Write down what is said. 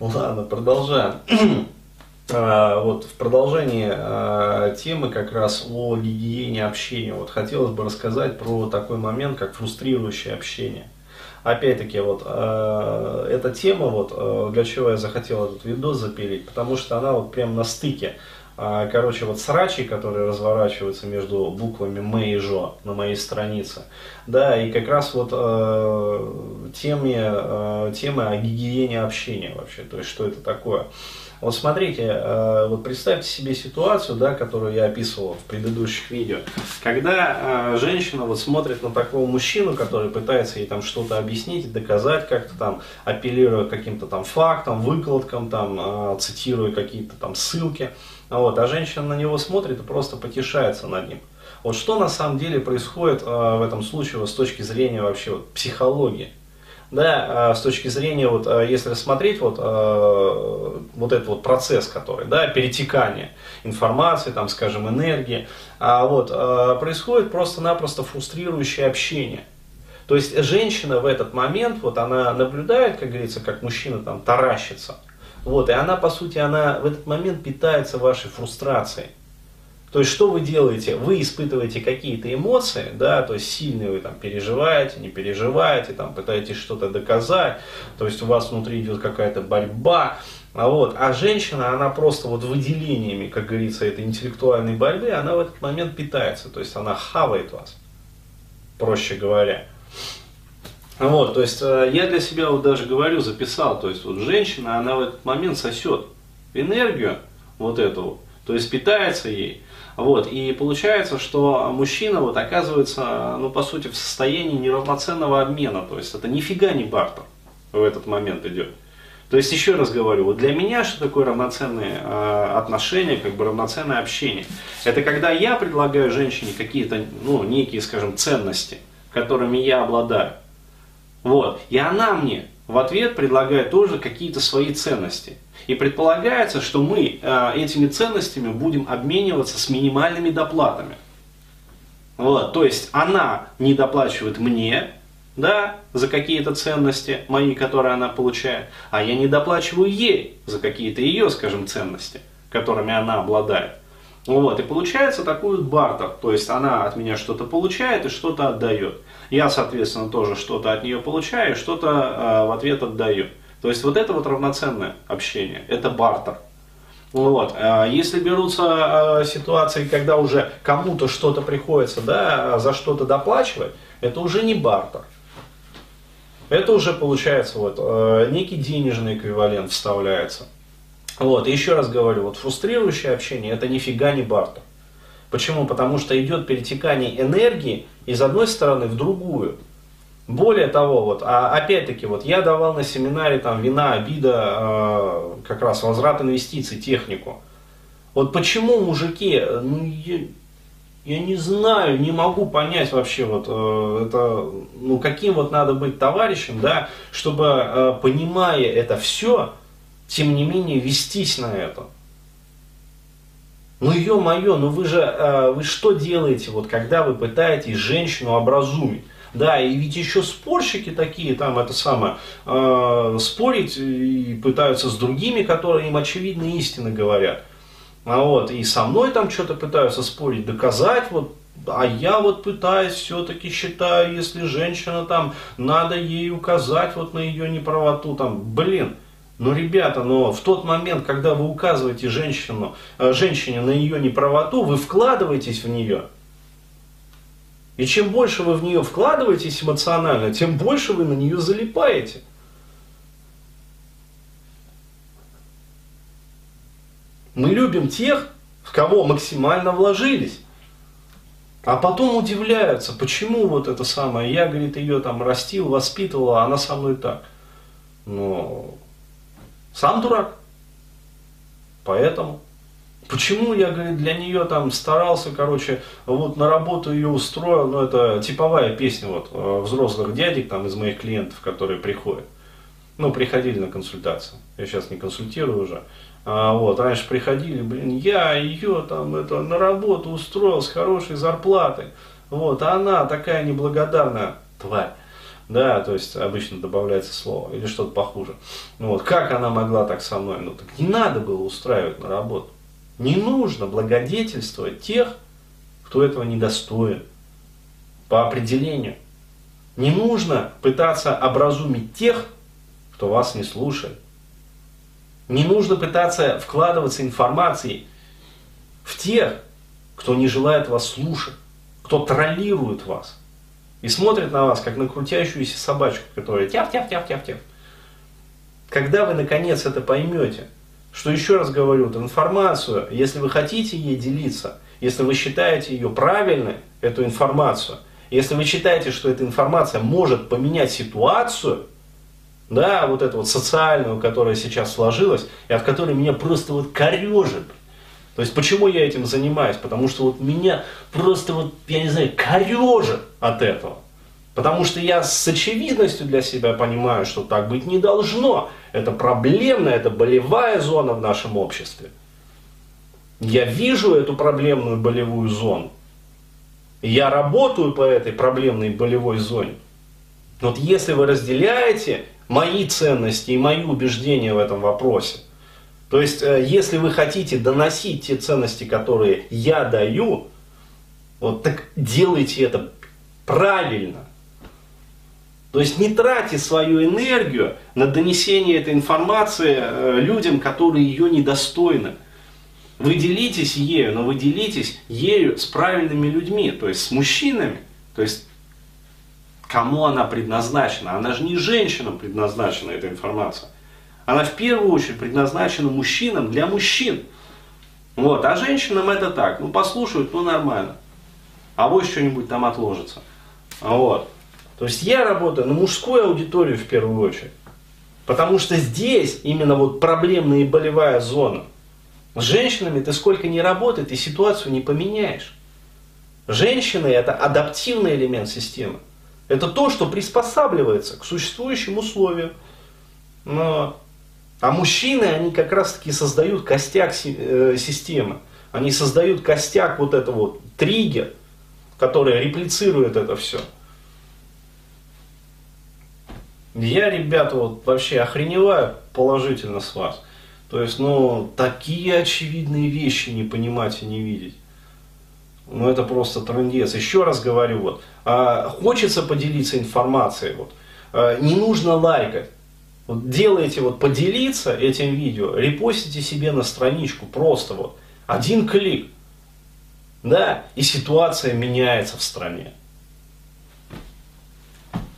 Ладно, продолжаем. А, вот в продолжении а, темы как раз о гигиене общения. Вот хотелось бы рассказать про такой момент, как фрустрирующее общение. Опять-таки, вот э, эта тема, вот для чего я захотел этот видос запилить, потому что она вот прям на стыке а, короче, вот срачи, которые разворачиваются между буквами М и Жо на моей странице, да, и как раз вот э, теме, э, темы о гигиене общения вообще, то есть что это такое. Вот смотрите, э, вот представьте себе ситуацию, да, которую я описывал в предыдущих видео, когда э, женщина вот смотрит на такого мужчину, который пытается ей там что-то объяснить, доказать как-то там, апеллируя каким-то там фактам, выкладкам, там, э, цитируя какие-то там ссылки, вот, а женщина на него смотрит и просто потешается над ним. Вот что на самом деле происходит в этом случае вот, с точки зрения вообще вот, психологии? да, а, с точки зрения, вот, а, если смотреть вот, а, вот этот вот процесс, который, да, перетекание информации, там, скажем, энергии, вот, происходит просто-напросто фрустрирующее общение. То есть женщина в этот момент, вот она наблюдает, как говорится, как мужчина там таращится, вот, и она, по сути, она в этот момент питается вашей фрустрацией. То есть, что вы делаете? Вы испытываете какие-то эмоции, да, то есть сильные вы там переживаете, не переживаете, там пытаетесь что-то доказать, то есть у вас внутри идет какая-то борьба, а, вот, а женщина, она просто вот выделениями, как говорится, этой интеллектуальной борьбы, она в этот момент питается, то есть она хавает вас, проще говоря. Вот, то есть э, я для себя вот даже говорю, записал, то есть вот женщина, она в этот момент сосет энергию вот эту, то есть питается ей, вот, и получается, что мужчина вот оказывается, ну, по сути, в состоянии неравноценного обмена. То есть это нифига не бартер в этот момент идет. То есть, еще раз говорю, вот для меня что такое равноценные э, отношения, как бы равноценное общение? Это когда я предлагаю женщине какие-то, ну, некие, скажем, ценности, которыми я обладаю. Вот. И она мне в ответ предлагает тоже какие-то свои ценности. И предполагается, что мы э, этими ценностями будем обмениваться с минимальными доплатами. Вот, то есть она не доплачивает мне, да, за какие-то ценности мои, которые она получает, а я не доплачиваю ей за какие-то ее, скажем, ценности, которыми она обладает. Вот, и получается такой вот бартер, то есть она от меня что-то получает и что-то отдает. Я, соответственно, тоже что-то от нее получаю что-то э, в ответ отдаю. То есть вот это вот равноценное общение, это бартер. Вот. А если берутся а, ситуации, когда уже кому-то что-то приходится да, за что-то доплачивать, это уже не бартер. Это уже получается вот, некий денежный эквивалент вставляется. Вот, и еще раз говорю, вот фрустрирующее общение это нифига не бартер. Почему? Потому что идет перетекание энергии из одной стороны в другую. Более того, вот, а опять-таки, вот я давал на семинаре там вина, обида, э, как раз возврат инвестиций, технику. Вот почему мужики, ну, я, я не знаю, не могу понять вообще вот э, это, ну каким вот надо быть товарищем, да, чтобы э, понимая это все, тем не менее вестись на это. Ну ё-моё, ну вы же, э, вы что делаете, вот когда вы пытаетесь женщину образумить? Да, и ведь еще спорщики такие, там это самое, э, спорить и пытаются с другими, которые им очевидно истины говорят. А вот, и со мной там что-то пытаются спорить, доказать, вот, а я вот пытаюсь, все-таки считаю, если женщина там, надо ей указать вот на ее неправоту, там, блин, ну, ребята, но в тот момент, когда вы указываете женщину, э, женщине на ее неправоту, вы вкладываетесь в нее – и чем больше вы в нее вкладываетесь эмоционально, тем больше вы на нее залипаете. Мы любим тех, в кого максимально вложились. А потом удивляются, почему вот это самое, я, говорит, ее там растил, воспитывал, а она со мной так. Но сам дурак. Поэтому. Почему я, говорит, для нее там старался, короче, вот на работу ее устроил, ну это типовая песня вот э, взрослых дядек там из моих клиентов, которые приходят. Ну, приходили на консультацию. Я сейчас не консультирую уже. А, вот, раньше приходили, блин, я ее там это на работу устроил с хорошей зарплатой. Вот, а она такая неблагодарная тварь. Да, то есть обычно добавляется слово, или что-то похуже. Вот, как она могла так со мной? Ну так не надо было устраивать на работу. Не нужно благодетельствовать тех, кто этого недостоин. По определению. Не нужно пытаться образумить тех, кто вас не слушает. Не нужно пытаться вкладываться информацией в тех, кто не желает вас слушать, кто троллирует вас и смотрит на вас, как на крутящуюся собачку, которая тяп-тяп-тяп-тяп-тяп. Когда вы наконец это поймете, что еще раз говорю, эту информацию, если вы хотите ей делиться, если вы считаете ее правильной, эту информацию, если вы считаете, что эта информация может поменять ситуацию, да, вот эту вот социальную, которая сейчас сложилась, и от которой меня просто вот корежит. То есть почему я этим занимаюсь? Потому что вот меня просто вот, я не знаю, корежит от этого. Потому что я с очевидностью для себя понимаю, что так быть не должно. Это проблемная, это болевая зона в нашем обществе. Я вижу эту проблемную болевую зону. Я работаю по этой проблемной болевой зоне. Вот если вы разделяете мои ценности и мои убеждения в этом вопросе, то есть э, если вы хотите доносить те ценности, которые я даю, вот так делайте это правильно. То есть не тратьте свою энергию на донесение этой информации э, людям, которые ее недостойны. Вы делитесь ею, но вы делитесь ею с правильными людьми, то есть с мужчинами. То есть кому она предназначена? Она же не женщинам предназначена, эта информация. Она в первую очередь предназначена мужчинам для мужчин. Вот. А женщинам это так, ну послушают, ну нормально. А вот что-нибудь там отложится. Вот. То есть я работаю на мужскую аудиторию в первую очередь. Потому что здесь именно вот проблемная и болевая зона. С женщинами ты сколько не работай, ты ситуацию не поменяешь. Женщины это адаптивный элемент системы. Это то, что приспосабливается к существующим условиям. Но... А мужчины, они как раз таки создают костяк э, системы. Они создают костяк вот этого вот триггер, который реплицирует это все. Я, ребята, вот вообще охреневаю положительно с вас. То есть, ну, такие очевидные вещи не понимать и не видеть. Ну, это просто трендец. Еще раз говорю, вот, а, хочется поделиться информацией, вот, а, не нужно лайкать. Вот делаете вот поделиться этим видео, репостите себе на страничку, просто вот, один клик. Да, и ситуация меняется в стране.